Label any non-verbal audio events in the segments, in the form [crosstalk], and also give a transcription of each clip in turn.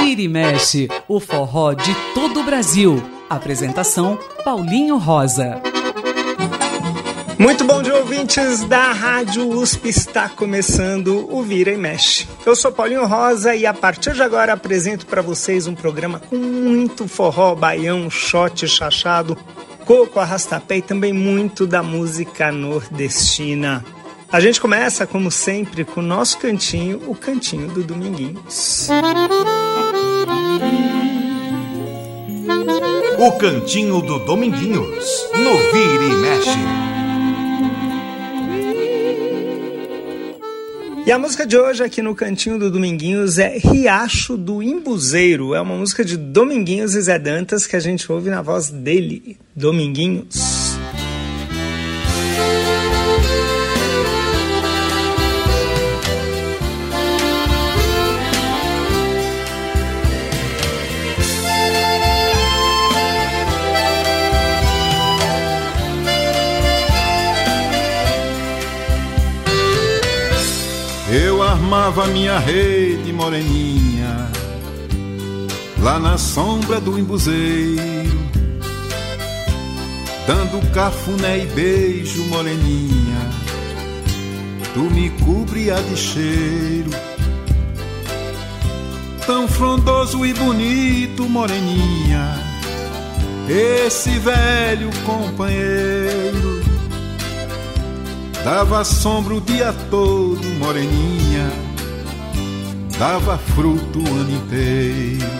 Vira e mexe, o forró de todo o Brasil. Apresentação Paulinho Rosa. Muito bom dia, ouvintes da Rádio USP. Está começando o Vira e Mexe. Eu sou Paulinho Rosa e a partir de agora apresento para vocês um programa com muito forró, baião, shot, chachado, coco, arrastapé e também muito da música nordestina. A gente começa, como sempre, com o nosso cantinho, o cantinho do Dominguinhos. O cantinho do Dominguinhos, no Vira e Mexe. E a música de hoje aqui no Cantinho do Dominguinhos é Riacho do Imbuzeiro. É uma música de Dominguinhos e Zé Dantas que a gente ouve na voz dele, Dominguinhos. Eu armava minha rede moreninha lá na sombra do embuzeiro, dando cafuné e beijo moreninha, tu me cobria de cheiro. Tão frondoso e bonito, moreninha, esse velho companheiro Dava sombra o dia todo, moreninha, dava fruto o ano inteiro.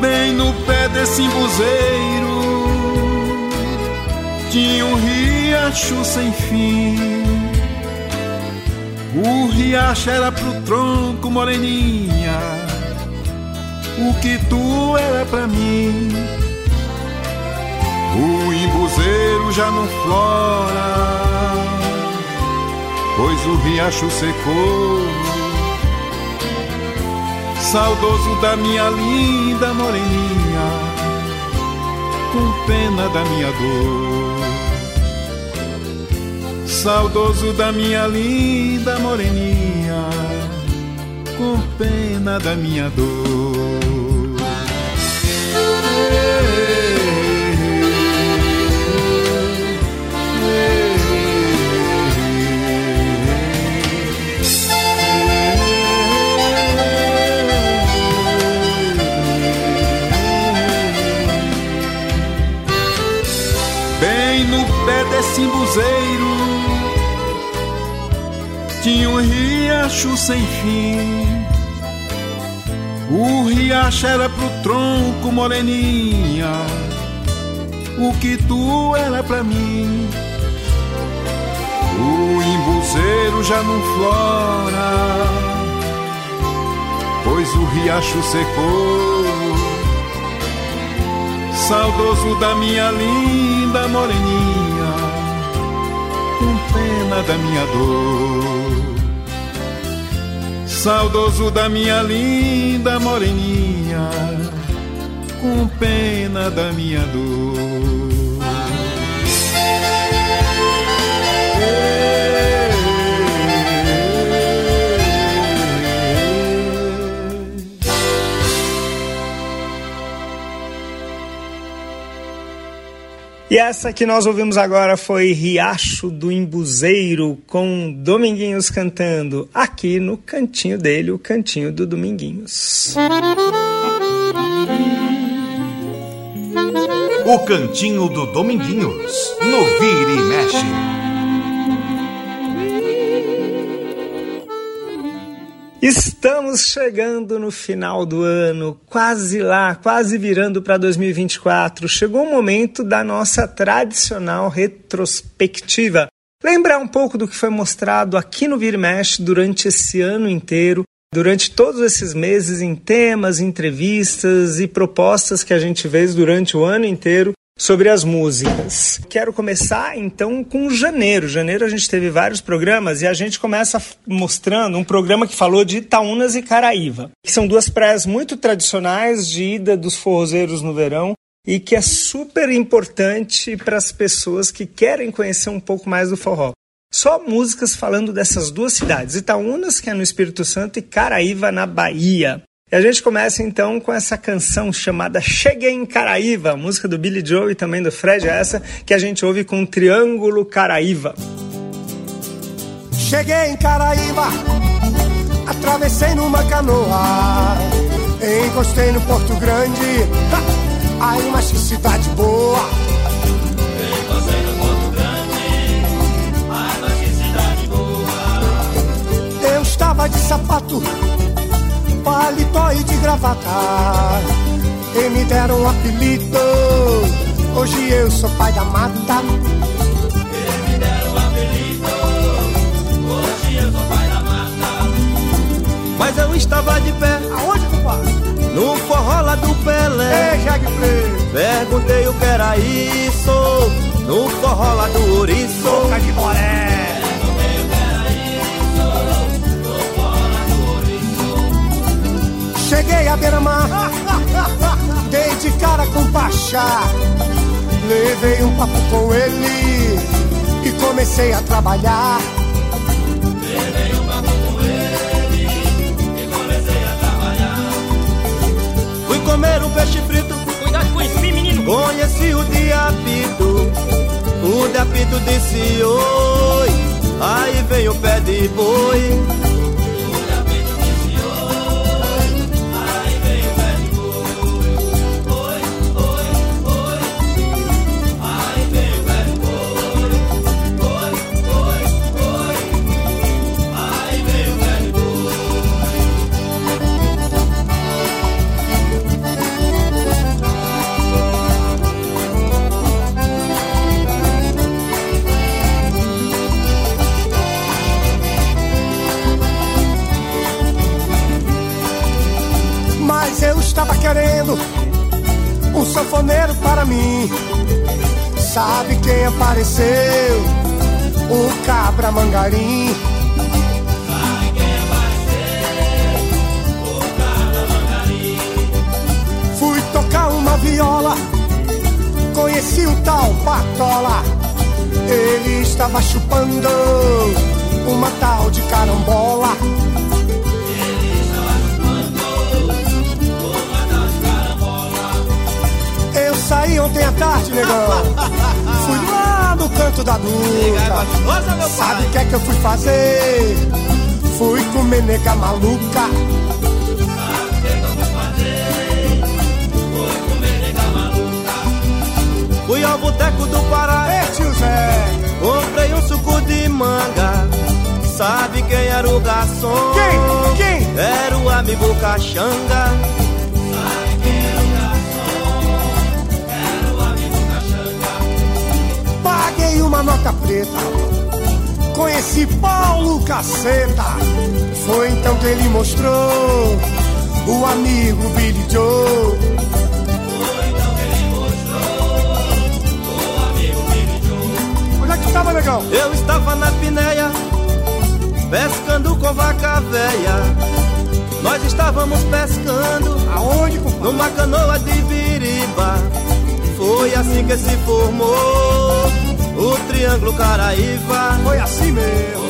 Bem no pé desse embuzeiro tinha um riacho sem fim. O riacho era pro tronco, moreninha, o que tu era pra mim. O embuzeiro já não flora, pois o riacho secou. Saudoso da minha linda moreninha, com pena da minha dor. Saudoso da minha linda moreninha, com pena da minha dor. Bem embuzeiro tinha um riacho sem fim. O riacho era pro tronco, moreninha, o que tu era pra mim. O embuzeiro já não flora, pois o riacho secou. Saudoso da minha linda moreninha, pena da minha dor. Saudoso da minha linda moreninha, com pena da minha dor. E essa que nós ouvimos agora foi Riacho do Embuzeiro, com Dominguinhos cantando, aqui no cantinho dele, o cantinho do Dominguinhos. O cantinho do Dominguinhos, no Vira e Mexe. Estamos chegando no final do ano, quase lá, quase virando para 2024. Chegou o momento da nossa tradicional retrospectiva. Lembrar um pouco do que foi mostrado aqui no Vir Mesh durante esse ano inteiro, durante todos esses meses em temas, entrevistas e propostas que a gente fez durante o ano inteiro sobre as músicas. Quero começar então com janeiro. Janeiro a gente teve vários programas e a gente começa mostrando um programa que falou de Itaúnas e Caraíva, que são duas praias muito tradicionais de ida dos forrozeiros no verão e que é super importante para as pessoas que querem conhecer um pouco mais do forró. só músicas falando dessas duas cidades, Itaúnas, que é no Espírito Santo, e Caraíva, na Bahia. E a gente começa então com essa canção chamada Cheguei em Caraíva, música do Billy Joe e também do Fred, essa que a gente ouve com Triângulo Caraíva. Cheguei em Caraíva, atravessei numa canoa, encostei no Porto Grande, ha! aí mas que cidade boa. Encostei no Porto Grande, ai mas que cidade boa. Eu estava de sapato, paletó e de gravata, e me deram um apelido, hoje eu sou pai da mata. Mas eu estava de pé Aonde, compadre? no forró lá do Pelé. Ei, Preto, Perguntei o que era isso no forró lá do Ouriço. boca de moré. Cheguei à beira-mar, dei de cara com o Pachá. Levei um papo com ele e comecei a trabalhar. Fui comer um peixe frito. Cuidado com isso, menino. Conheci o diapito. O diapito disse oi. Aí veio o pé de boi. Apareceu? O cabra mangarim. Fui tocar uma viola, conheci o tal Patola. Ele estava chupando uma tal de carambola. Eu saí ontem à tarde, negão. [laughs] Lá no canto da meu Sabe o que é que eu fui fazer? Fui comer nega maluca. Fui ao boteco do Pará. Ei, tio Zé. Comprei um suco de manga. Sabe quem era o garçom? Quem? Quem? Era o amigo Caxanga. Uma nota preta. Conheci Paulo Caceta. Foi então que ele mostrou o amigo Billy Joe. Onde é que tava, negão? Eu estava na pinéia, pescando com vaca véia. Nós estávamos pescando Aonde, compadre? numa canoa de biriba. Foi assim que se formou o Triângulo Caraíva. Foi assim mesmo.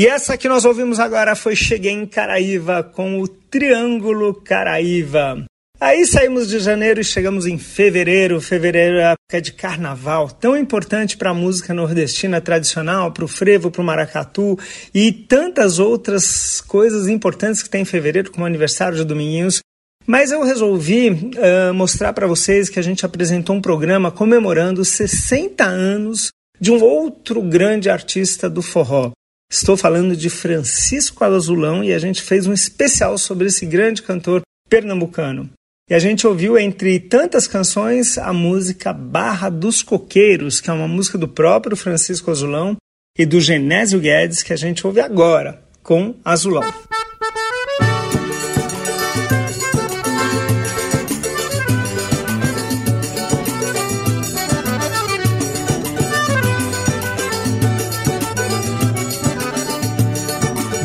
E essa que nós ouvimos agora foi Cheguei em Caraíva com o Triângulo Caraíva. Aí saímos de janeiro e chegamos em fevereiro. Fevereiro é a época de carnaval, tão importante para a música nordestina tradicional, para o frevo, para o maracatu e tantas outras coisas importantes que tem em fevereiro, como o aniversário de Dominguinhos. Mas eu resolvi uh, mostrar para vocês que a gente apresentou um programa comemorando 60 anos de um outro grande artista do forró. Estou falando de Francisco Azulão e a gente fez um especial sobre esse grande cantor pernambucano. E a gente ouviu, entre tantas canções, a música Barra dos Coqueiros, que é uma música do próprio Francisco Azulão e do Genésio Guedes, que a gente ouve agora, com Azulão.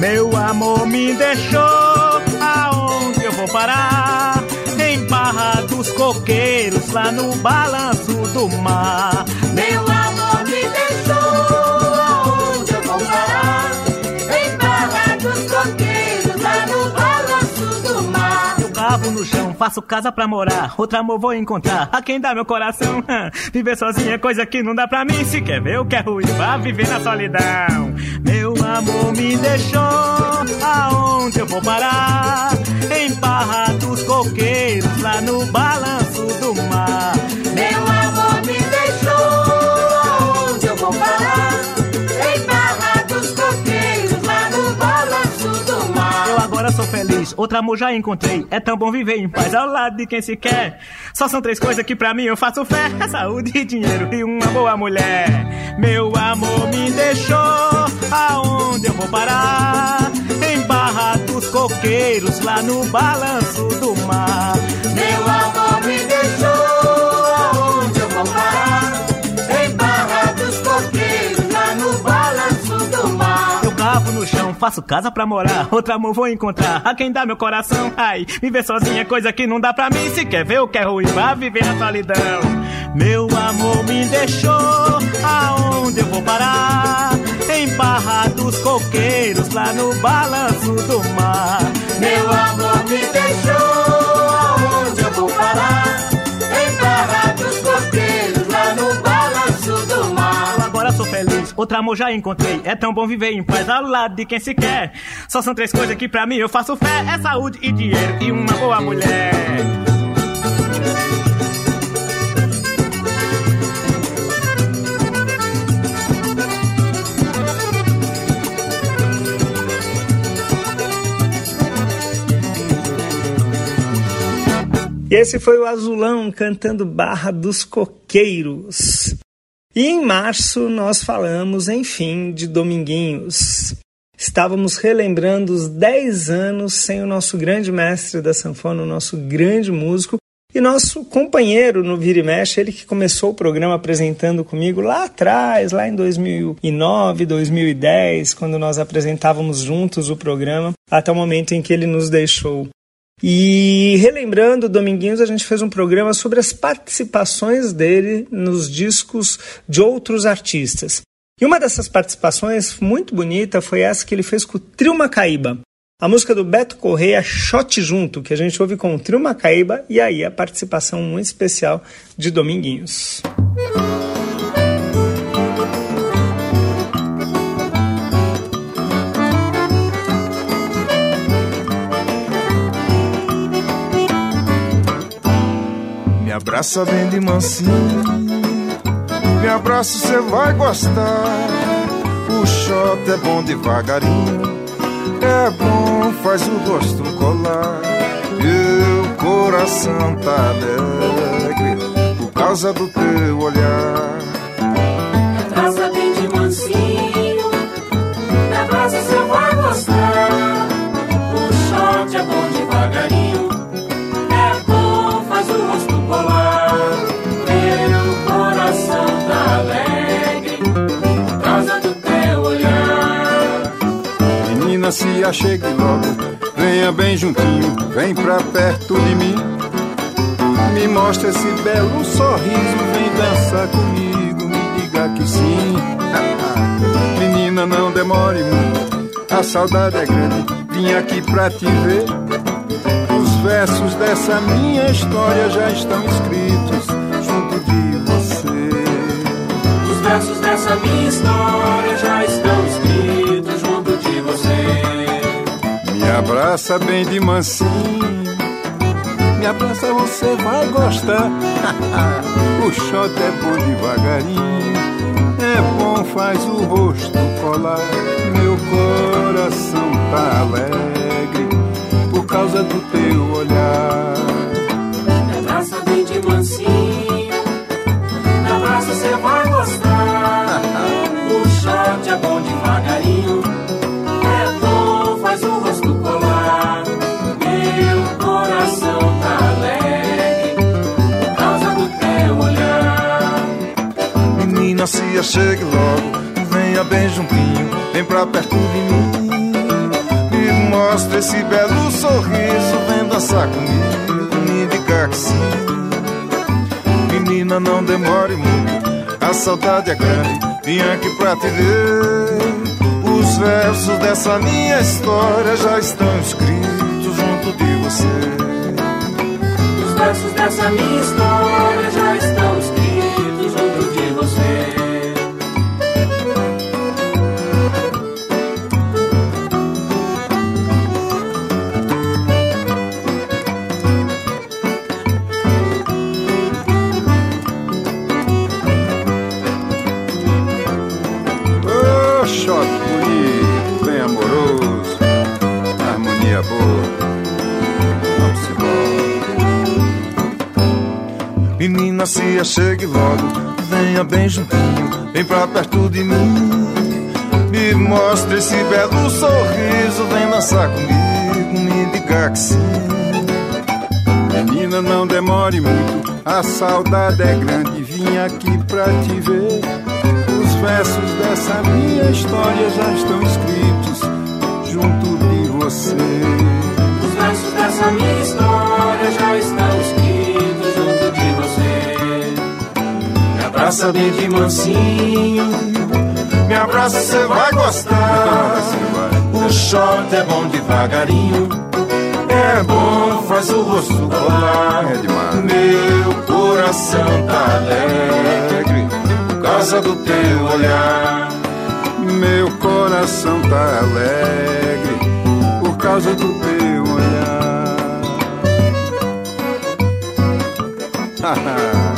Meu amor me deixou, aonde eu vou parar? Em Barra dos Coqueiros, lá no balanço do mar. Meu amor me deixou, aonde eu vou parar? Em Barra dos Coqueiros, lá no balanço do mar. Eu cavo no chão, faço casa pra morar. Outro amor vou encontrar, a quem dá meu coração. [laughs] Viver sozinho é coisa que não dá pra mim. Se quer ver o que é ruim, vá viver na solidão. Amor me deixou, aonde eu vou parar? Em Barra dos Coqueiros, lá no balanço outro amor já encontrei. É tão bom viver em paz ao lado de quem se quer. Só são três coisas que pra mim eu faço fé: é saúde, [laughs] dinheiro e uma boa mulher. Meu amor me deixou, aonde eu vou parar? Em Barra dos Coqueiros, lá no balanço do mar. Meu amor me deixou, cavo no chão, faço casa pra morar. Outro amor vou encontrar, a quem dá meu coração. Ai, viver sozinho é coisa que não dá pra mim. Se quer ver o que é ruim, vá viver na solidão. Meu amor me deixou, aonde eu vou parar? Em Barra dos Coqueiros, lá no balanço do mar. Meu amor me deixou, outro amor já encontrei. É tão bom viver em paz ao lado de quem se quer. Só são três coisas que pra mim eu faço fé: é saúde e dinheiro e uma boa mulher. Esse foi o Azulão cantando Barra dos Coqueiros. E em março nós falamos, enfim, de Dominguinhos. Estávamos relembrando os 10 anos sem o nosso grande mestre da sanfona, o nosso grande músico e nosso companheiro no Vira e Mexe, ele que começou o programa apresentando comigo lá atrás, lá em 2009, 2010, quando nós apresentávamos juntos o programa, até o momento em que ele nos deixou. E relembrando, Dominguinhos, a gente fez um programa sobre as participações dele nos discos de outros artistas. E uma dessas participações muito bonita foi essa que ele fez com o Trio Macaíba. A música do Beto Correia, Shot Junto, que a gente ouve com o Trio Macaíba, e aí a participação muito especial de Dominguinhos. Me abraça bem de mansinho, me abraça, você vai gostar. O shot é bom devagarinho, é bom, faz o rosto colar. E o coração tá alegre por causa do teu olhar. Menina, se achegue logo, venha bem juntinho, vem pra perto de mim. Me mostra esse belo sorriso, vem dançar comigo, me diga que sim. [laughs] Menina, não demore muito, a saudade é grande, vim aqui pra te ver. Os versos dessa minha história já estão escritos junto de você. Os versos dessa minha história já estão escritos Me abraça bem de mansinho. Me abraça, você vai gostar. [laughs] o shot é bom devagarinho. é bom, faz o rosto colar. Meu coração tá alegre por causa do teu olhar. Chegue logo, venha bem juntinho, vem pra perto de mim. Me mostra esse belo sorriso, vem dançar comigo, me diga que sim. Menina, não demore muito, a saudade é grande, vim aqui pra te ver. Os versos dessa minha história já estão escritos junto de você. Os versos dessa minha história achegue logo, venha bem juntinho, vem pra perto de mim. Me mostre esse belo sorriso, vem dançar comigo, me diga que sim. Menina, não demore muito, a saudade é grande, vim aqui pra te ver. Os versos dessa minha história já estão escritos junto de você. Os versos dessa minha história já estão abraça bem de mansinho, Me abraça, você vai gostar. o short é bom devagarinho. É bom, faz o rosto colar. É demais. Meu coração tá alegre por causa do teu olhar. Meu coração tá alegre por causa do teu olhar.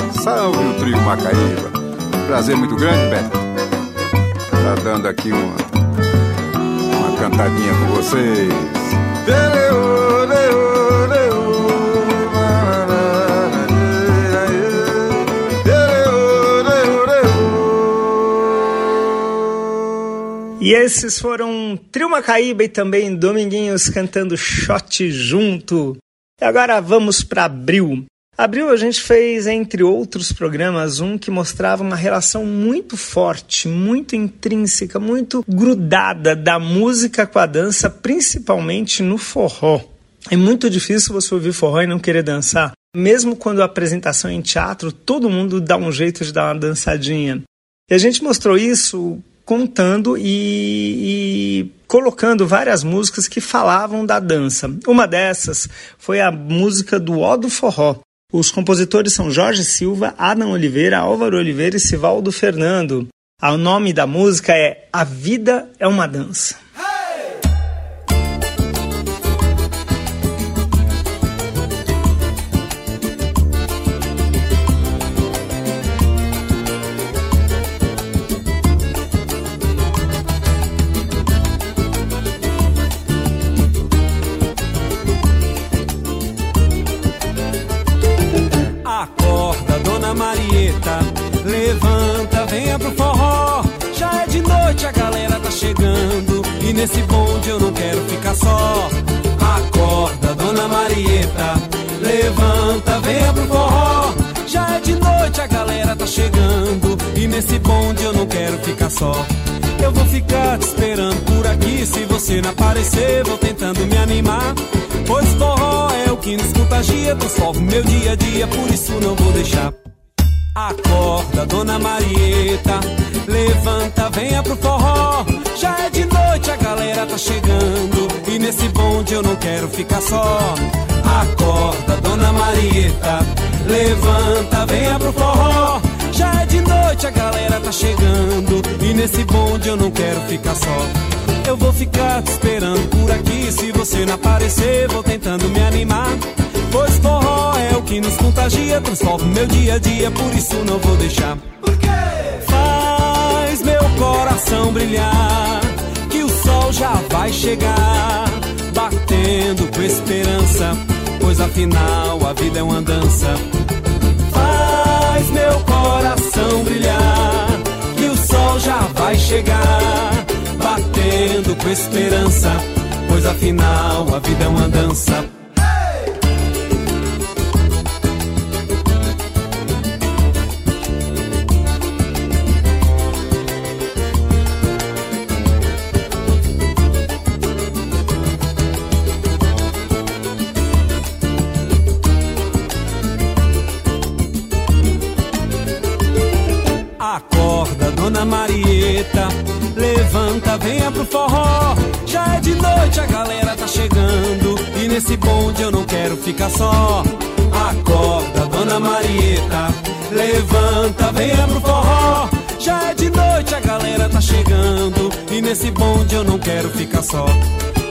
[laughs] Salve Macaíba. Prazer muito grande, Beto. Tá dando aqui uma, uma cantadinha com vocês. E esses foram Trio Macaíba e também Dominguinhos cantando shot junto. E agora vamos para Abril. Abril a gente fez, entre outros programas, um que mostrava uma relação muito forte, muito intrínseca, muito grudada da música com a dança, principalmente no forró. É muito difícil você ouvir forró e não querer dançar. Mesmo quando a apresentação é em teatro, todo mundo dá um jeito de dar uma dançadinha. E a gente mostrou isso contando e, e, colocando várias músicas que falavam da dança. Uma dessas foi a música do Ó do Forró. Os compositores são Jorge Silva, Adam Oliveira, Álvaro Oliveira e Sivaldo Fernando. O nome da música é A Vida é uma Dança. Venha pro forró. Já é de noite, a galera tá chegando. E nesse bonde eu não quero ficar só. Acorda, dona Marieta, levanta, venha pro forró. Já é de noite, a galera tá chegando. E nesse bonde eu não quero ficar só. Eu vou ficar te esperando por aqui. Se você não aparecer, vou tentando me animar. Pois forró é o que nos contagia, transforma meu dia a dia, por isso não vou deixar. Acorda, dona Marieta, levanta, venha pro forró. Já é de noite, a galera tá chegando. E nesse bonde eu não quero ficar só. Acorda, dona Marieta, levanta, venha pro forró. Já é de noite, a galera tá chegando. E nesse bonde eu não quero ficar só. Eu vou ficar te esperando por aqui. Se você não aparecer, vou tentando me animar. Pois forró é o que nos contagia, transforma meu dia a dia, por isso não vou deixar. Faz coração brilhar, que o sol já vai chegar, batendo com esperança, pois afinal a vida é uma dança. Faz meu coração brilhar, que o sol já vai chegar, batendo com esperança, pois afinal a vida é uma dança. Pro forró. Já é de noite, a galera tá chegando. E nesse bonde eu não quero ficar só. Acorda, dona Marieta, levanta, venha pro forró. Já é de noite, a galera tá chegando. E nesse bonde eu não quero ficar só.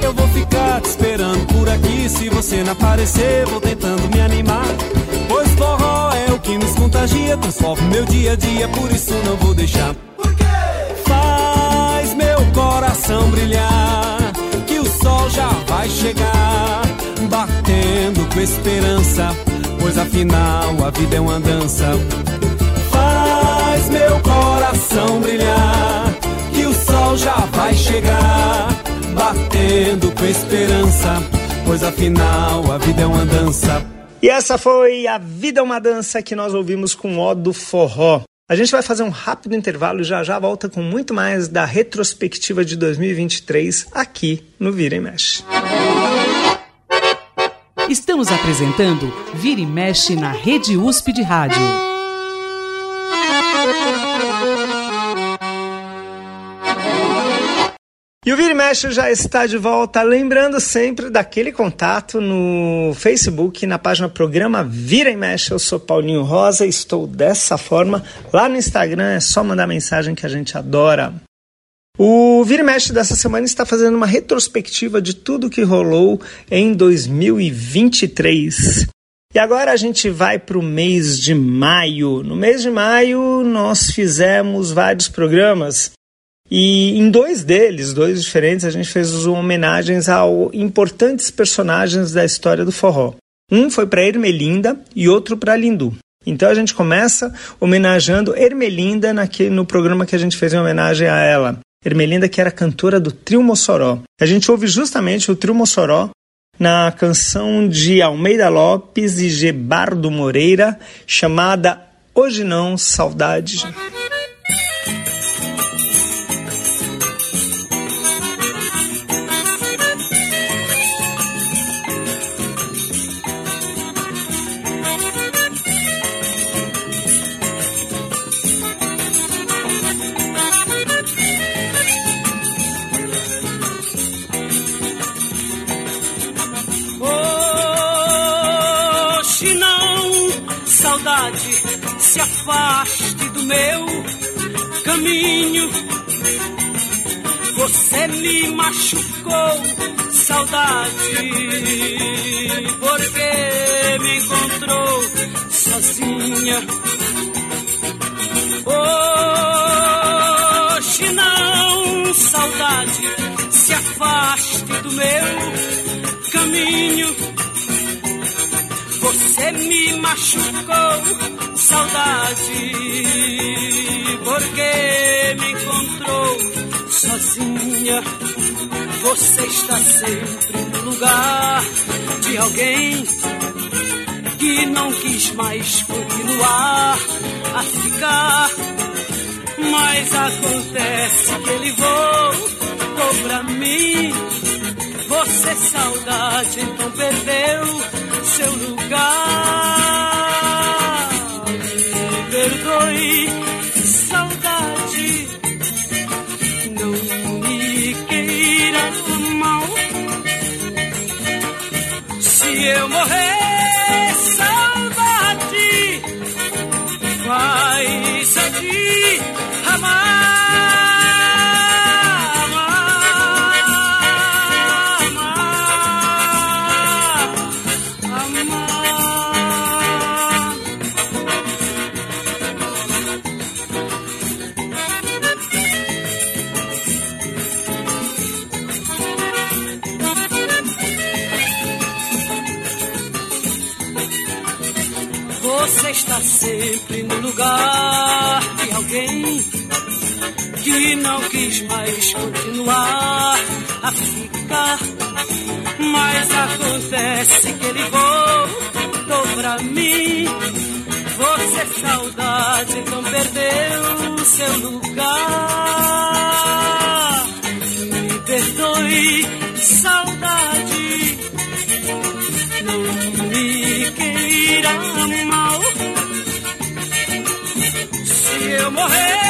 Eu vou ficar te esperando por aqui. Se você não aparecer, vou tentando me animar. Pois forró é o que nos contagia, transforma meu dia a dia, por isso não vou deixar. Coração brilhar, que o sol já vai chegar, batendo com esperança, pois afinal a vida é uma dança. Faz meu coração brilhar, que o sol já vai chegar, batendo com esperança, pois afinal a vida é uma dança. E essa foi a Vida é uma Dança que nós ouvimos com o do Forró. A gente vai fazer um rápido intervalo e já já volta com muito mais da retrospectiva de 2023 aqui no Vira e Mexe. Estamos apresentando Vira e Mexe na Rede USP de Rádio. E o Vira e Mexe já está de volta, lembrando sempre daquele contato no Facebook, na página Programa Vira e Mexe. Eu sou Paulinho Rosa estou dessa forma. Lá no Instagram é só mandar mensagem que a gente adora. O Vira e Mexe dessa semana está fazendo uma retrospectiva de tudo que rolou em 2023. E agora a gente vai para o mês de maio. No mês de maio nós fizemos vários programas e em dois deles, dois diferentes, a gente fez homenagens a importantes personagens da história do forró. Um foi para Ermelinda e outro para Lindu. Então a gente começa homenageando Ermelinda naquele, no programa que a gente fez em homenagem a ela. Ermelinda, que era cantora do Trio Mossoró. A gente ouve justamente o Trio Mossoró na canção de Almeida Lopes e Gebardo Moreira, chamada Hoje Não, Saudade. Saudade, se afaste do meu caminho. Você me machucou, saudade, porque me encontrou sozinha. Hoje não, saudade, se afaste do meu caminho. Você me machucou, saudade, porque me encontrou sozinha. Você está sempre no lugar de alguém que não quis mais continuar a ficar. Mas acontece que ele voltou pra mim. Você, saudade, então perdeu seu lugar. Me perdoe, saudade, não me queira mal. Se eu morrer, sempre no lugar de alguém que não quis mais continuar a ficar. Mas acontece que ele voltou pra mim. Você, saudade, não perdeu seu lugar. Eu morrer,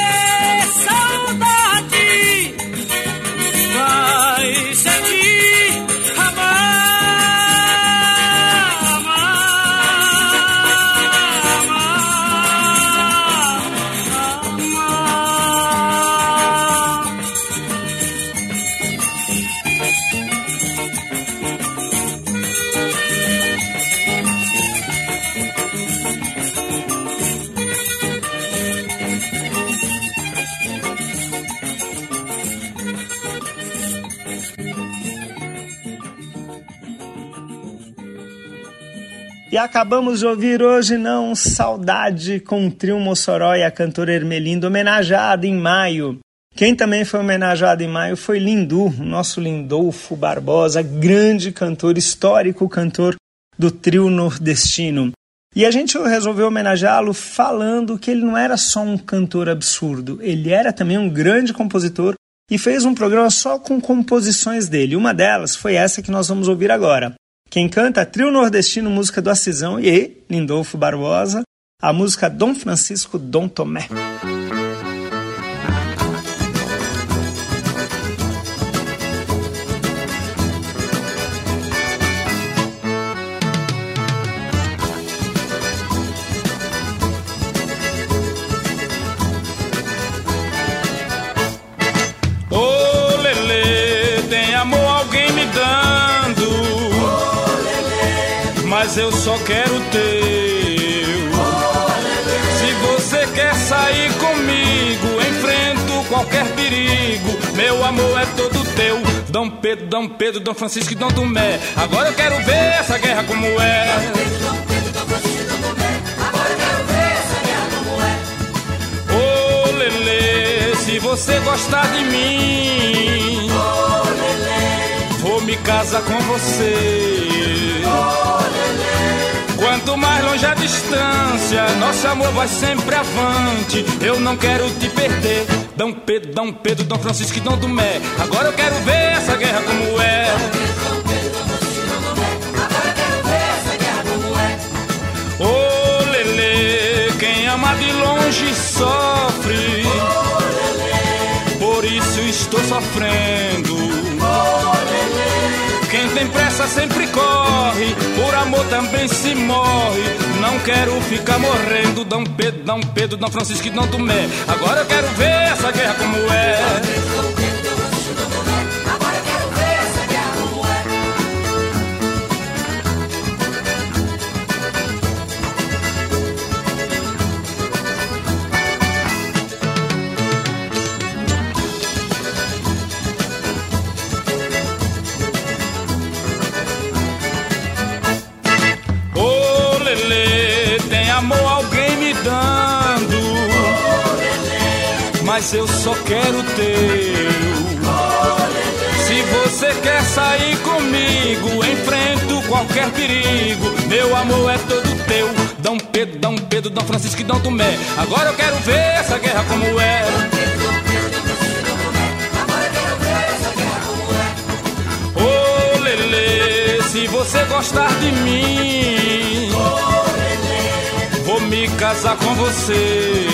E acabamos de ouvir hoje não Saudade com o trio Mossoró e a cantora Ermelinda homenageada em maio. Quem também foi homenageado em maio foi Lindu, nosso Lindolfo Barbosa, grande cantor, histórico cantor do trio nordestino. E a gente resolveu homenageá-lo falando que ele não era só um cantor absurdo, ele era também um grande compositor e fez um programa só com composições dele. Uma delas foi essa que nós vamos ouvir agora. Quem canta é Trio Nordestino, música do Acisão e Lindolfo Barbosa, a música Dom Francisco Dom Tomé. Só quero teu. Se você quer sair comigo, enfrento qualquer perigo. Meu amor é todo teu. Dom Pedro, Dom Pedro, Dom Francisco e Dom Tomé. Agora eu quero ver essa guerra como é. Ô Lelê, se você gostar de mim, me casar com você. Quanto mais longe a distância, nosso amor vai sempre avante. Eu não quero te perder. Dom Pedro, Dom Pedro, Dom Francisco e Dom Tomé. Agora eu quero ver essa guerra como é. Ô Lelê, quem ama de longe sofre. Por isso estou sofrendo. Tem pressa sempre corre, por amor também se morre. Não quero ficar morrendo. Dom Pedro, Dom Pedro, Dom Francisco e Dom Tomé. Agora eu quero ver essa guerra como é. Dando. Mas eu só quero teu. Se você quer sair comigo, enfrento qualquer perigo. Meu amor é todo teu. Dom Pedro, Dom Pedro, Dom Francisco e Dom Tomé. Agora eu quero ver essa guerra como é. Se você gostar de mim, me casar com você.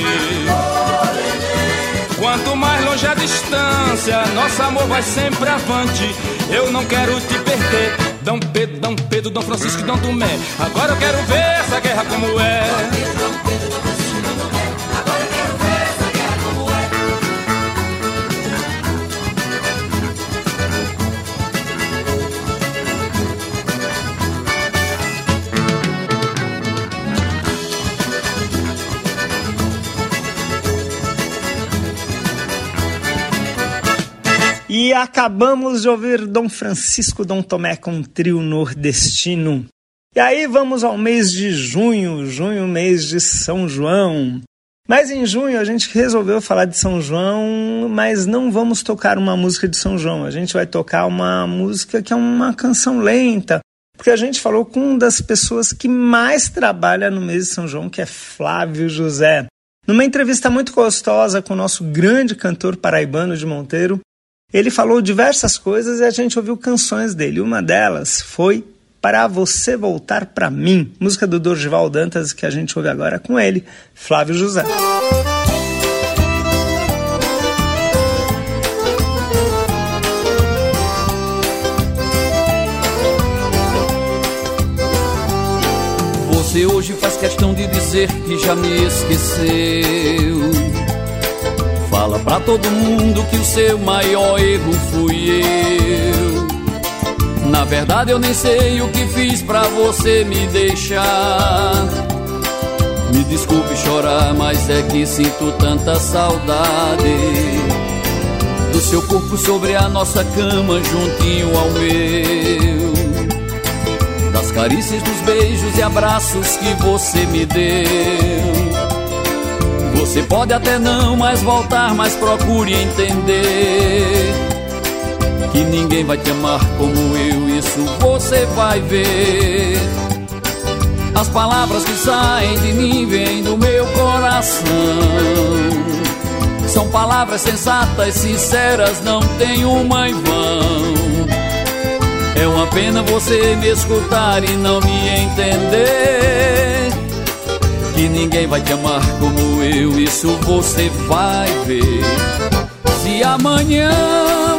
Quanto mais longe a distância, nosso amor vai sempre avante. Eu não quero te perder. Dom Pedro, Dom Pedro, Dom Francisco e Dom Tomé. Agora eu quero ver essa guerra como é. E acabamos de ouvir Dom Francisco Dom Tomé com trio nordestino. E aí vamos ao mês de junho, junho, mês de São João. Mas em junho a gente resolveu falar de São João, mas não vamos tocar uma música de São João. A gente vai tocar uma música que é uma canção lenta, porque a gente falou com uma das pessoas que mais trabalha no mês de São João, que é Flávio José. Numa entrevista muito gostosa com o nosso grande cantor paraibano de Monteiro, ele falou diversas coisas e a gente ouviu canções dele. Uma delas foi para Você Voltar para Mim, música do Dorival Dantas que a gente ouve agora com ele, Flávio José. Você hoje faz questão de dizer que já me esqueceu. Fala pra todo mundo que o seu maior erro fui eu. Na verdade eu nem sei o que fiz pra você me deixar. Me desculpe chorar, mas é que sinto tanta saudade do seu corpo sobre a nossa cama juntinho ao meu. Das carícias, dos beijos e abraços que você me deu. Você pode até não mais voltar, mas procure entender que ninguém vai te amar como eu, isso você vai ver. As palavras que saem de mim vêm do meu coração. São palavras sensatas, sinceras, não tem uma em vão. É uma pena você me escutar e não me entender. Que ninguém vai te amar como eu, isso você vai ver. Se amanhã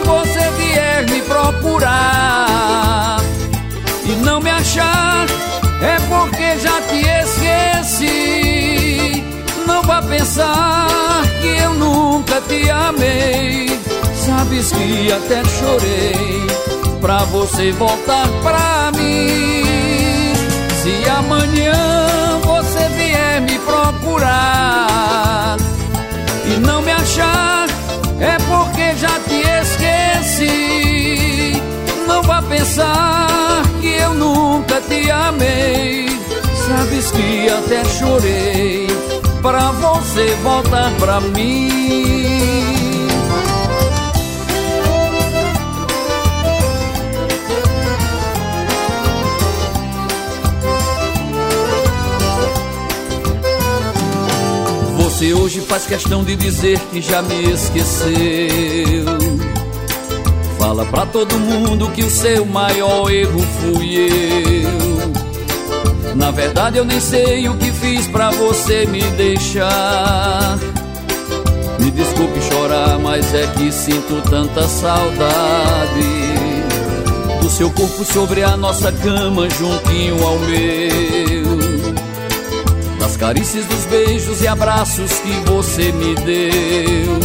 você vier me procurar e não me achar, é porque já te esqueci. Não vá pensar que eu nunca te amei. Sabes que até chorei pra você voltar pra mim. Se amanhã procurar e não me achar, é porque já te esqueci. Não vá pensar que eu nunca te amei. Sabes que até chorei pra você voltar pra mim. Você hoje faz questão de dizer que já me esqueceu. Fala pra todo mundo que o seu maior erro fui eu. Na verdade eu nem sei o que fiz pra você me deixar. Me desculpe chorar, mas é que sinto tanta saudade do seu corpo sobre a nossa cama juntinho ao meu. Carícias, dos beijos e abraços que você me deu.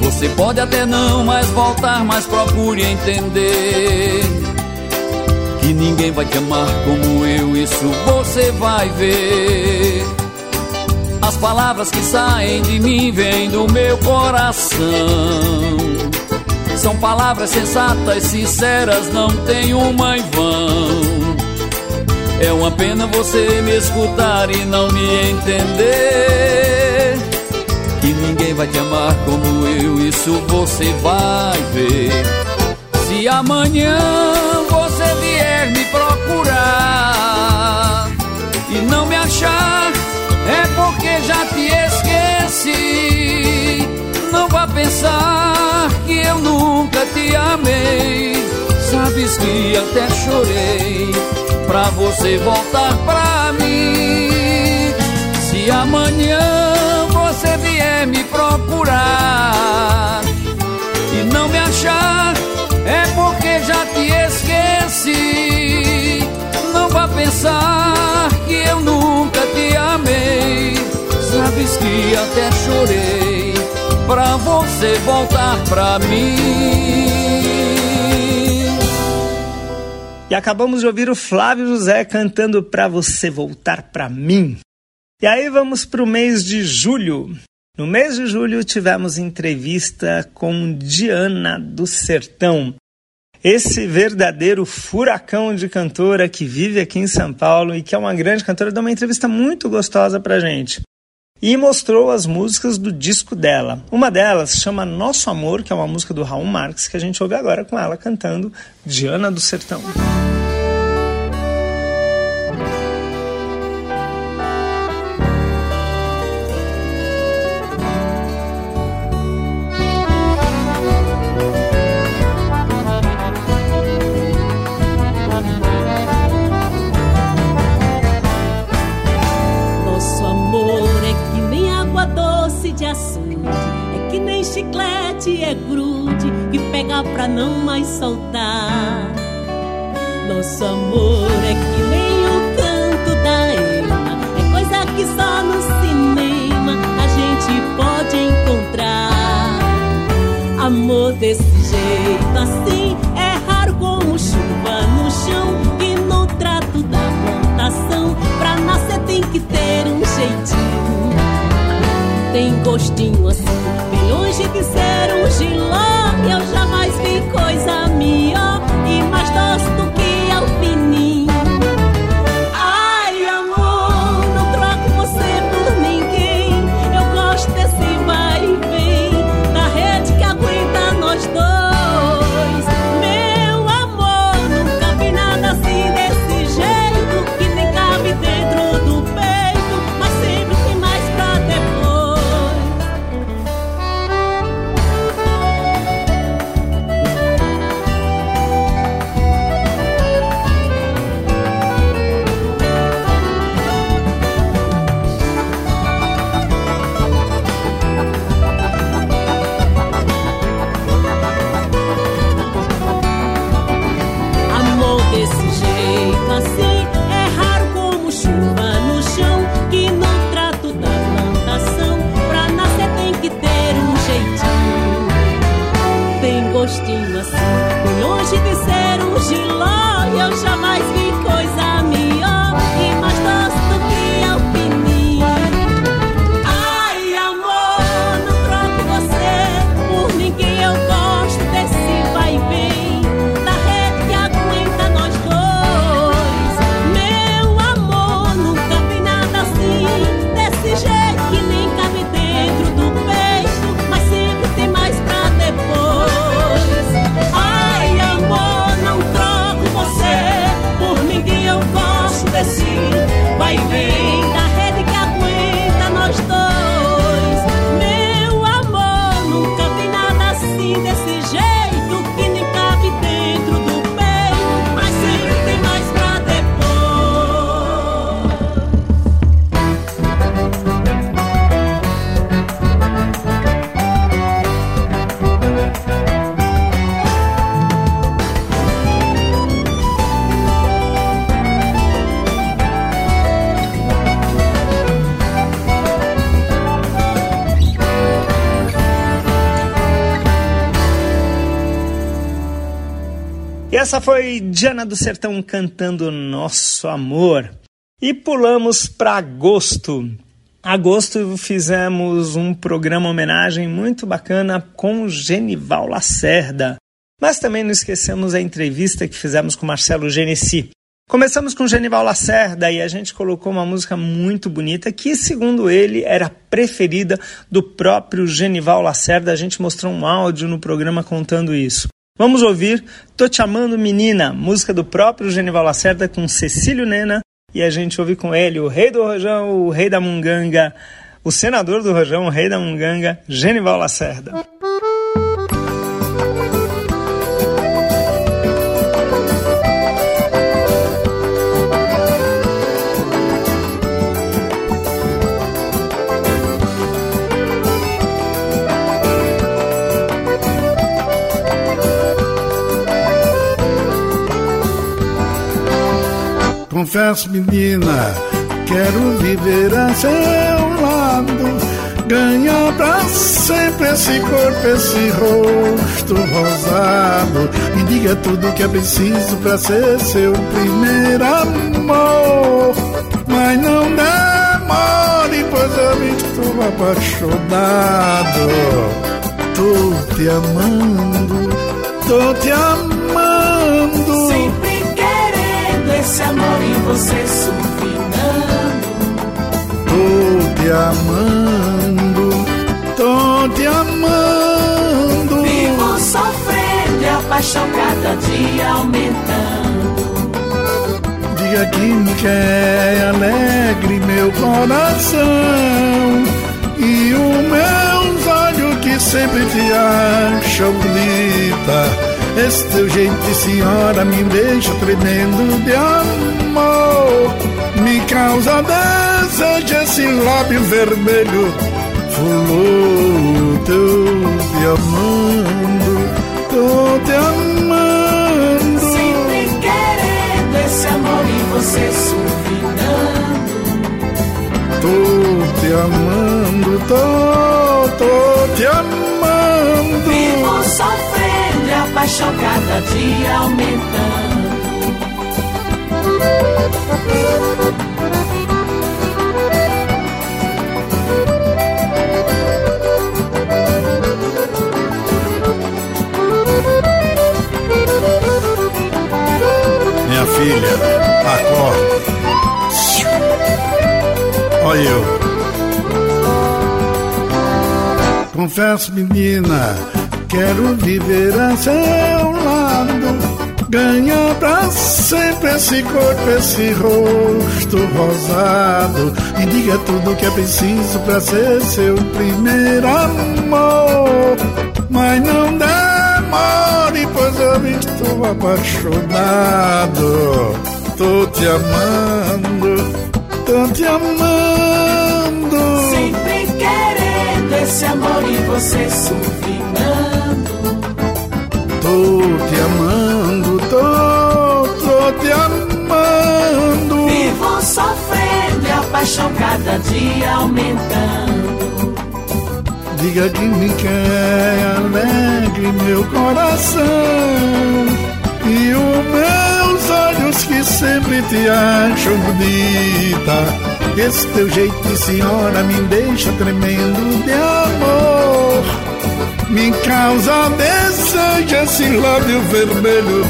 Você pode até não mais voltar, mas procure entender. Que ninguém vai te amar como eu, isso você vai ver. As palavras que saem de mim vêm do meu coração. São palavras sensatas, sinceras, não tem uma em vão. É uma pena você me escutar e não me entender. Que ninguém vai te amar como eu, isso você vai ver. Se amanhã você vier me procurar e não me achar, é porque já te esqueci. Não vá pensar que eu nunca te amei. Sabes que até chorei pra você voltar pra mim. Se amanhã você vier me procurar e não me achar, é porque já te esqueci. Não vá pensar que eu nunca te amei. Sabes que até chorei pra você voltar pra mim. E acabamos de ouvir o Flávio José cantando Pra Você Voltar Pra Mim. E aí vamos para o mês de julho. No mês de julho tivemos entrevista com Diana do Sertão. esse verdadeiro furacão de cantora que vive aqui em São Paulo e que é uma grande cantora, deu uma entrevista muito gostosa pra gente. E mostrou as músicas do disco dela. Uma delas chama Nosso Amor, que é uma música do Raul Marques, que a gente ouve agora com ela cantando Diana do Sertão. Não mais soltar. Nosso amor é que nem o canto da Ema, é coisa que só no cinema a gente pode encontrar. Amor desse jeito assim é raro como chuva no chão e no trato da plantação. Pra nascer tem que ter um jeitinho, tem gostinho assim, bem longe de ser um giló. Eu jamais essa foi Diana do Sertão cantando Nosso Amor. E pulamos para agosto. Agosto fizemos um programa homenagem muito bacana com Genival Lacerda. Mas também não esquecemos a entrevista que fizemos com Marcelo Genesi. Começamos com Genival Lacerda e a gente colocou uma música muito bonita que, segundo ele, era preferida do próprio Genival Lacerda. A gente mostrou um áudio no programa contando isso. Vamos ouvir Tô Te Amando Menina, música do próprio Genival Lacerda com Cecílio Nena. E a gente ouve com ele o rei do Rojão, o rei da Munganga, o senador do Rojão, o rei da Munganga, Genival Lacerda. Confesso, menina, quero viver a seu lado, ganhar pra sempre esse corpo, esse rosto rosado. Me diga tudo que é preciso pra ser seu primeiro amor. Mas não demore, pois eu estou apaixonado. Tô te amando, tô te amando. Esse amor em você sufinando. Tô te amando, tô te amando. Vivo sofrendo e a paixão cada dia aumentando. Diga que me quer alegre meu coração e os meus olhos que sempre te acham bonita. Esse teu jeito senhora me deixa tremendo de amor. Me causa desejo esse lábio vermelho. Fulô, tô te amando, tô te amando. Sempre querendo esse amor em você sufinando. Tô te amando, tô, tô te amando. Vivo sofrendo e paixão cada dia aumentando. Minha filha, acorda. Olha eu. Confesso, menina, quero viver a seu lado. Ganhar pra sempre esse corpo, esse rosto rosado. E diga tudo que é preciso pra ser seu primeiro amor. Mas não demore, pois eu estou apaixonado. Tô te amando, tô te amando. Sempre querendo esse amor em você sufinando. Tô te amando, tô, tô te amando. Vivo sofrendo e a paixão cada dia aumentando. Diga que me quer alegre meu coração E os meus olhos que sempre te acham bonita Esse teu jeito de senhora me deixa tremendo de amor Me causa desejo esse lábio vermelho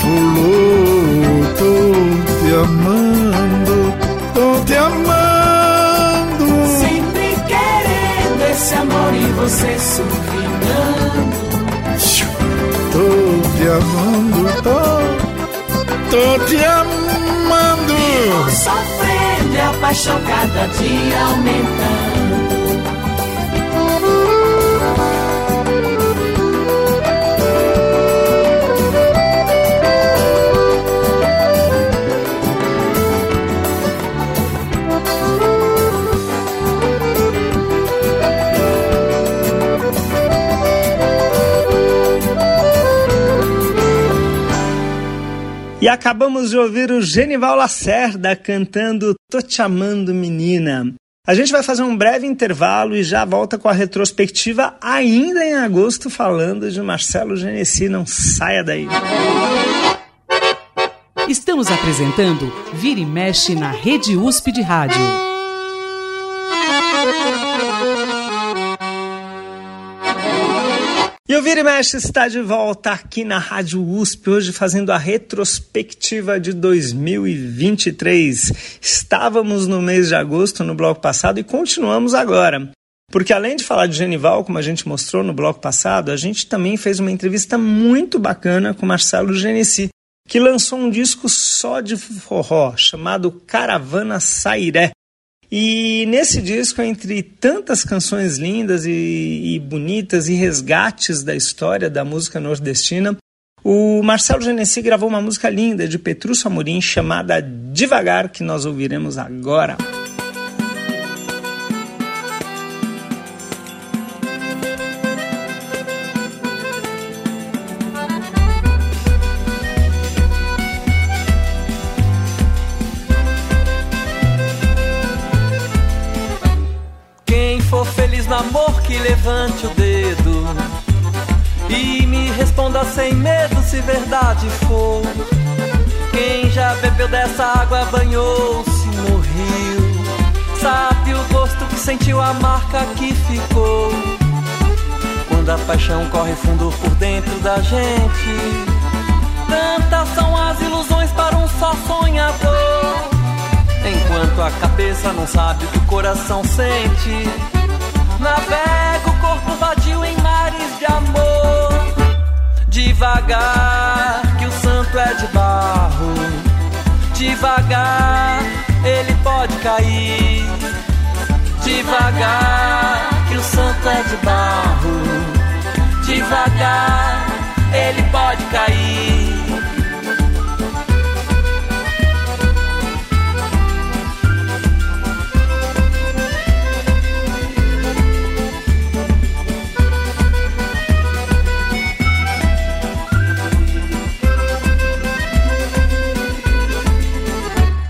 Fulô, tô te amando, tô te amando Sempre querendo esse amor em você sufinando. Tô te amando, tô, tô te amando. Vivo sofrendo e a paixão cada dia aumentando. E acabamos de ouvir o Genival Lacerda cantando Tô Te Amando Menina. A gente vai fazer um breve intervalo e já volta com a retrospectiva ainda em agosto falando de Marcelo Genesi. Não saia daí. Estamos apresentando Vira e Mexe na Rede USP de Rádio. Vira e Mexe está de volta aqui na Rádio USP, hoje fazendo a retrospectiva de 2023. Estávamos no mês de agosto no bloco passado e continuamos agora. Porque além de falar de Genival, como a gente mostrou no bloco passado, a gente também fez uma entrevista muito bacana com Marcelo Genesi, que lançou um disco só de forró, chamado Caravana Sairé. E nesse disco, entre tantas canções lindas e, e, bonitas e resgates da história da música nordestina, o Marcelo Genesi gravou uma música linda de Petrúcio Amorim chamada Devagar, que nós ouviremos agora. Que levante o dedo e me responda sem medo se verdade for. Quem já bebeu dessa água banhou-se no rio, sabe o gosto que sentiu a marca que ficou. Quando a paixão corre fundo por dentro da gente, Tantas são as ilusões para um só sonhador. Enquanto a cabeça não sabe o que o coração sente, navega o corpo vadio em mares de amor. Devagar, que o santo é de barro. Devagar, ele pode cair. Devagar,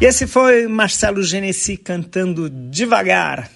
esse foi Marcelo Genesi cantando devagar.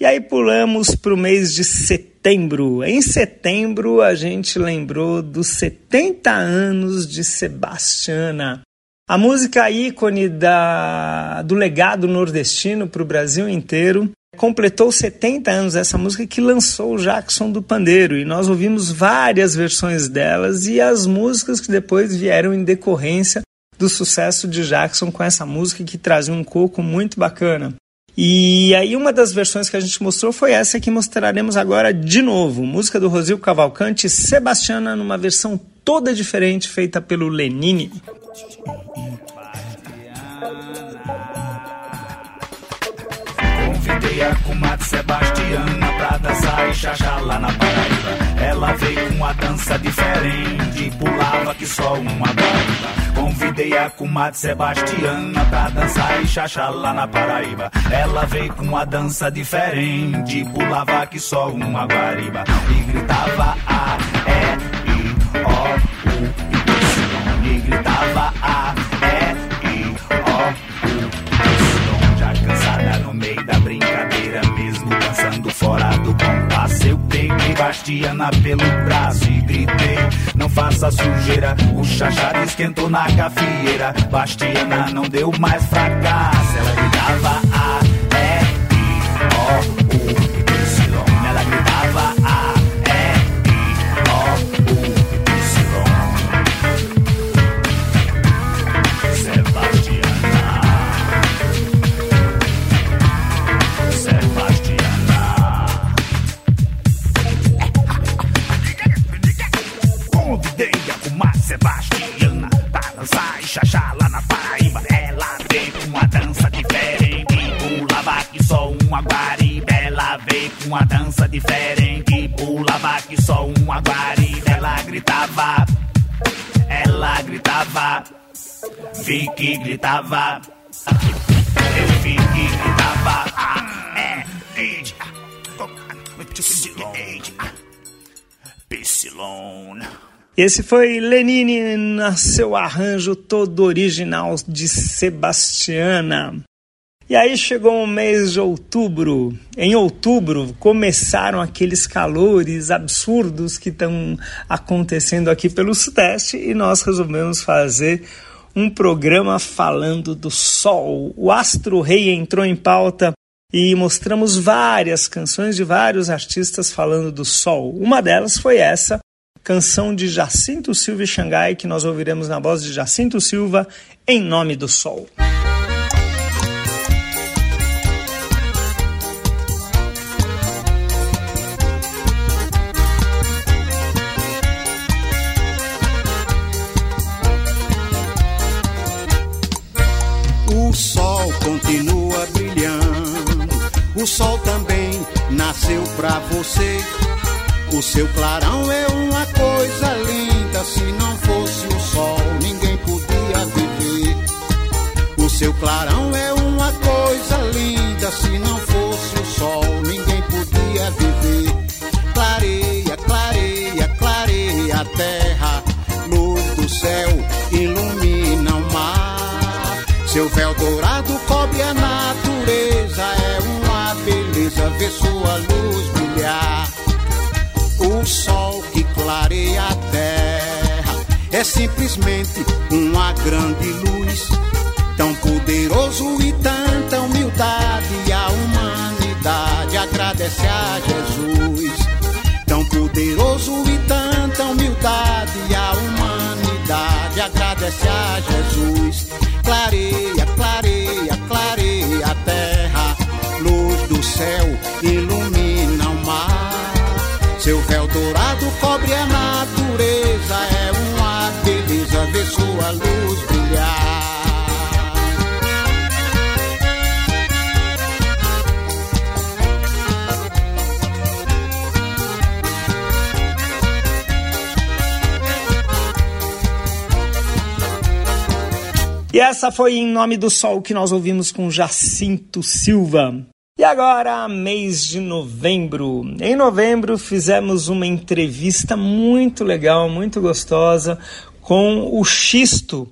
E aí pulamos para o mês de setembro. Em setembro a gente lembrou dos 70 anos de Sebastiana. A música ícone da, do legado nordestino para o Brasil inteiro completou 70 anos essa música que lançou o Jackson do Pandeiro e nós ouvimos várias versões delas e as músicas que depois vieram em decorrência do sucesso de Jackson com essa música que trazia um coco muito bacana. E aí uma das versões que a gente mostrou foi essa que mostraremos agora de novo, música do Rosil Cavalcante, Sebastiana numa versão toda diferente feita pelo Lenine. Convidei a comadre Sebastiana pra dançar e chachá lá na Paraíba. Ela veio com a dança diferente, pulava que só uma guarda. Convidei a comadre Sebastiana pra dançar e chachá lá na Paraíba. Ela veio com a dança diferente, pulava que só uma guariba. E gritava A, E, I, O, U. E gritava A, peguei Bastiana pelo braço e gritei: Não faça sujeira. O chachado esquentou na gafieira. Bastiana não deu mais fracasso. Ela gritava diferente, pulava que só uma guariba. Ela gritava, ela gritava, Vicky gritava, eu vi que gritava, ah, é, age, Psylone. Esse foi Lenine seu arranjo todo original de Sebastiana. E aí chegou o mês de outubro. Em outubro começaram aqueles calores absurdos que estão acontecendo aqui pelo Sudeste e nós resolvemos fazer um programa falando do sol. O Astro Rei entrou em pauta e mostramos várias canções de vários artistas falando do sol. Uma delas foi essa, canção de Jacinto Silva e Xangai, que nós ouviremos na voz de Jacinto Silva, Em Nome do Sol. O sol continua brilhando. O sol também nasceu pra você. O seu clarão é uma coisa linda. Se não fosse o sol, ninguém podia viver. O seu clarão é uma coisa linda. Se não fosse o sol, ninguém podia viver. Clareia, clareia, clareia a terra. Luz do céu. Seu véu dourado cobre a natureza. É uma beleza ver sua luz brilhar. O sol que clareia a terra é simplesmente uma grande luz. Tão poderoso e tanta humildade. A humanidade agradece a Jesus. Tão poderoso e tanta humildade. A humanidade agradece a Jesus. Clareia, clareia, clareia a terra, luz do céu ilumina o mar. Seu véu dourado cobre a natureza, é uma beleza ver sua luz brilhar. E essa foi em nome do sol que nós ouvimos com Jacinto Silva. E agora, mês de novembro. Em novembro fizemos uma entrevista muito legal, muito gostosa com o Xisto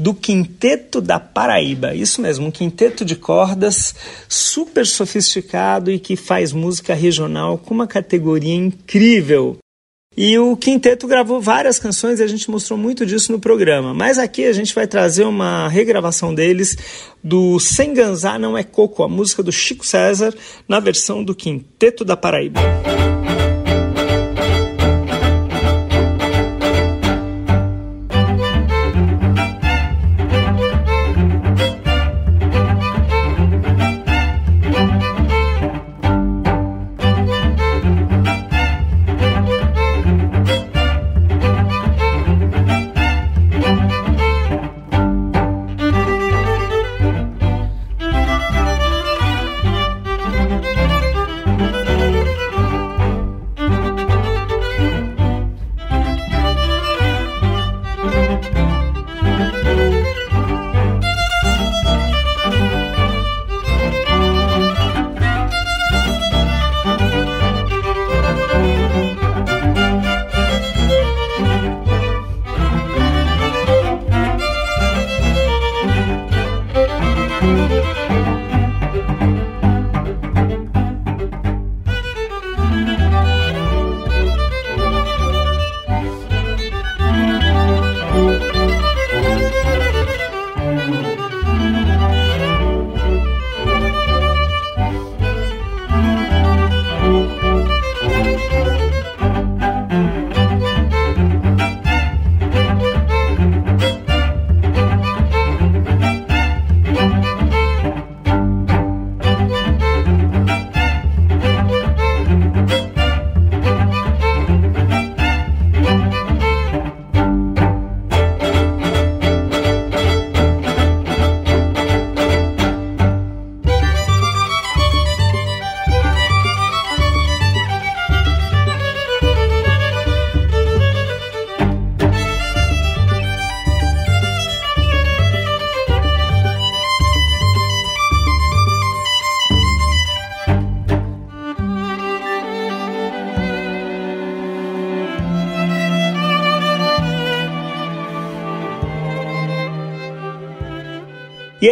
do Quinteto da Paraíba. Isso mesmo, um quinteto de cordas super sofisticado e que faz música regional com uma categoria incrível. E o quinteto gravou várias canções e a gente mostrou muito disso no programa. Mas aqui a gente vai trazer uma regravação deles do Sem Ganzar Não É Coco, a música do Chico César, na versão do Quinteto da Paraíba.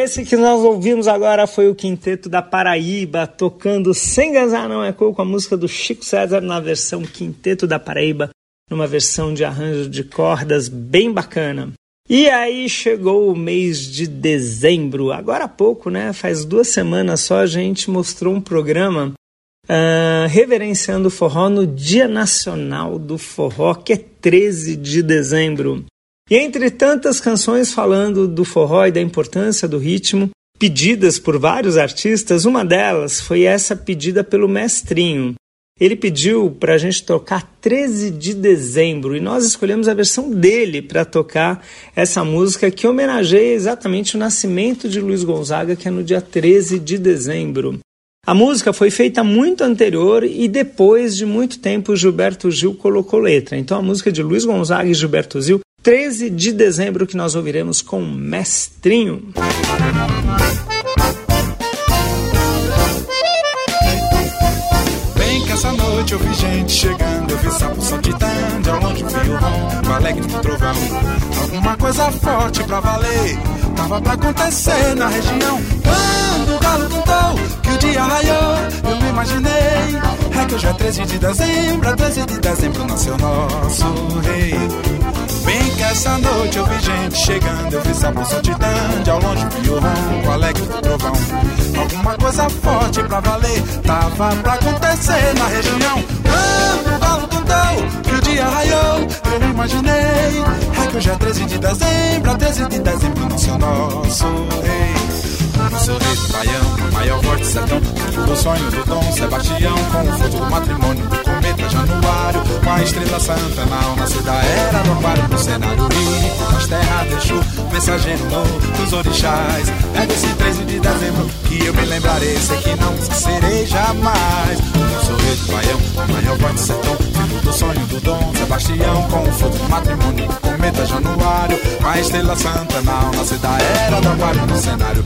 Esse que nós ouvimos agora foi o Quinteto da Paraíba, tocando Sem Gazar Não É Coco, a música do Chico César na versão Quinteto da Paraíba, numa versão de arranjo de cordas bem bacana. E aí chegou o mês de dezembro, agora há pouco, né? Faz duas semanas só a gente mostrou um programa uh, reverenciando o forró no Dia Nacional do Forró, que é 13 de dezembro. E entre tantas canções falando do forró e da importância do ritmo, pedidas por vários artistas, uma delas foi essa pedida pelo Mestrinho. Ele pediu para a gente tocar 13 de dezembro e nós escolhemos a versão dele para tocar essa música que homenageia exatamente o nascimento de Luiz Gonzaga, que é no dia 13 de dezembro. A música foi feita muito anterior e depois de muito tempo Gilberto Gil colocou letra. Então a música de Luiz Gonzaga e Gilberto Gil 13 de dezembro que nós ouviremos com Mestrinho. Bem que essa noite eu vi gente chegando, eu vi sapo saltitando, ao longe vi o ronco alegre do trovão. Alguma coisa forte pra valer, tava pra acontecer na região. Quando o galo cantou, que o dia raiou, eu imaginei. É que hoje é 13 de dezembro, é 13 de dezembro nasceu nosso rei. Bem que essa noite eu vi gente chegando, eu vi sapo saltitando, ao longe vi o ronco alegre do trovão. Alguma coisa forte pra valer, tava pra acontecer na região. Quando o galo cantou, que o dia raiou, eu imaginei, é que hoje é 13 de dezembro, a 13 de dezembro no seu nosso rei. No do baião, maior voz de sertão, do sonho do Dom Sebastião, com o fruto do matrimônio do cometa Januário, com a estrela santa na alma, da era do aquário, no cenário rico, das terras deixou, mensageiro novo dos orixás. É desse 13 de dezembro que eu me lembrarei, sei que não esquecerei jamais. No do baião, maior voz de sertão, filho do sonho do Dom Sebastião, com o fruto do matrimônio do cometa Januário, com a estrela santa na alma, da era do aquário, no cenário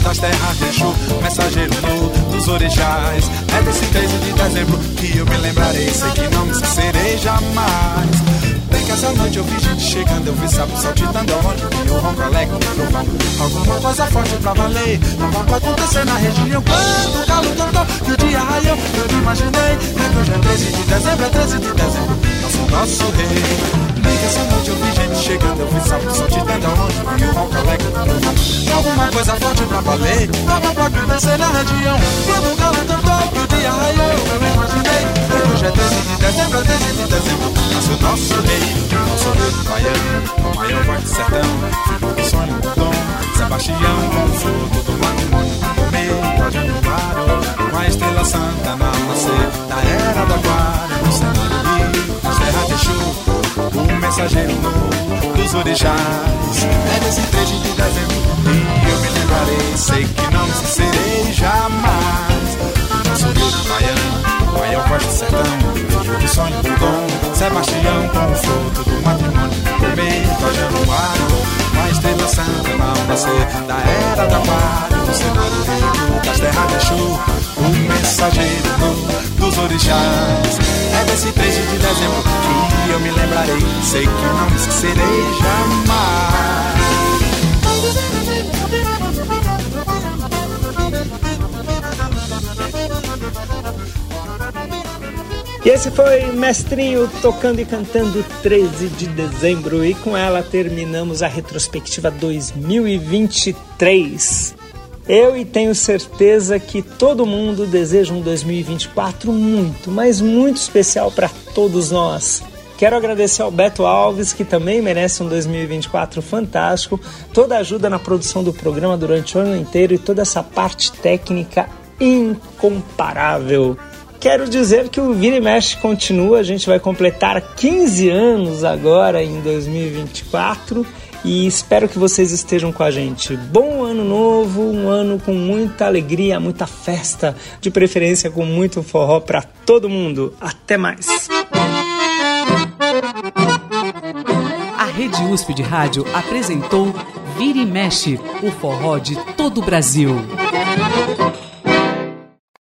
das terras deixou mensageiro novo dos orixás. É desse 13 de dezembro que eu me lembrarei, sei que não me esquecerei jamais. Bem que essa noite eu vi gente chegando, eu vi sapo saltitando aonde vi o ronco alegre trovão. Alguma coisa forte pra valer, tava pra acontecer na região. Quando o galo cantou que o dia raiou, eu imaginei. É que hoje é 13 de dezembro, é 13 de dezembro, nosso, nosso rei. Essa noite eu vi gente chegando, eu vi sapo saltitando aonde vi o do trovão. Alguma coisa forte pra valer, tava pra acontecer na região. Quando o galo cantou que o dia raiou, eu imaginei. É que hoje é 13 de dezembro, é 13 de dezembro, nasceu nosso rei. Nosso rei do baiano, o maior voz do sertão, filho do sonho do dom. Sebastião, com mensageiro dos orixás. É desse 13 de dezembro e eu me lembrarei, sei que não esquecerei jamais. Do baiano, maior voz do sertão, filho do sonho do dom. Sebastião com o fruto do matrimônio Cometa Januário Com a estrela santa na nascer. Da era da aquário No cenário rico das terras de chuva O mensageiro do, dos orixás. É desse 13 de dezembro que eu me lembrarei. Sei que não me esquecerei jamais E esse foi Mestrinho tocando e cantando 13 de dezembro. E com ela terminamos a retrospectiva 2023. Eu e tenho certeza que todo mundo deseja um 2024 muito, mas muito especial para todos nós. Quero agradecer ao Beto Alves, que também merece um 2024 fantástico, toda a ajuda na produção do programa durante o ano inteiro e toda essa parte técnica incomparável. Quero dizer que o Vira e Mexe continua, a gente vai completar 15 anos agora em 2024 e espero que vocês estejam com a gente. Bom ano novo, um ano com muita alegria, muita festa, de preferência com muito forró para todo mundo. Até mais. A Rede USP de Rádio apresentou Vira e Mexe, o forró de todo o Brasil.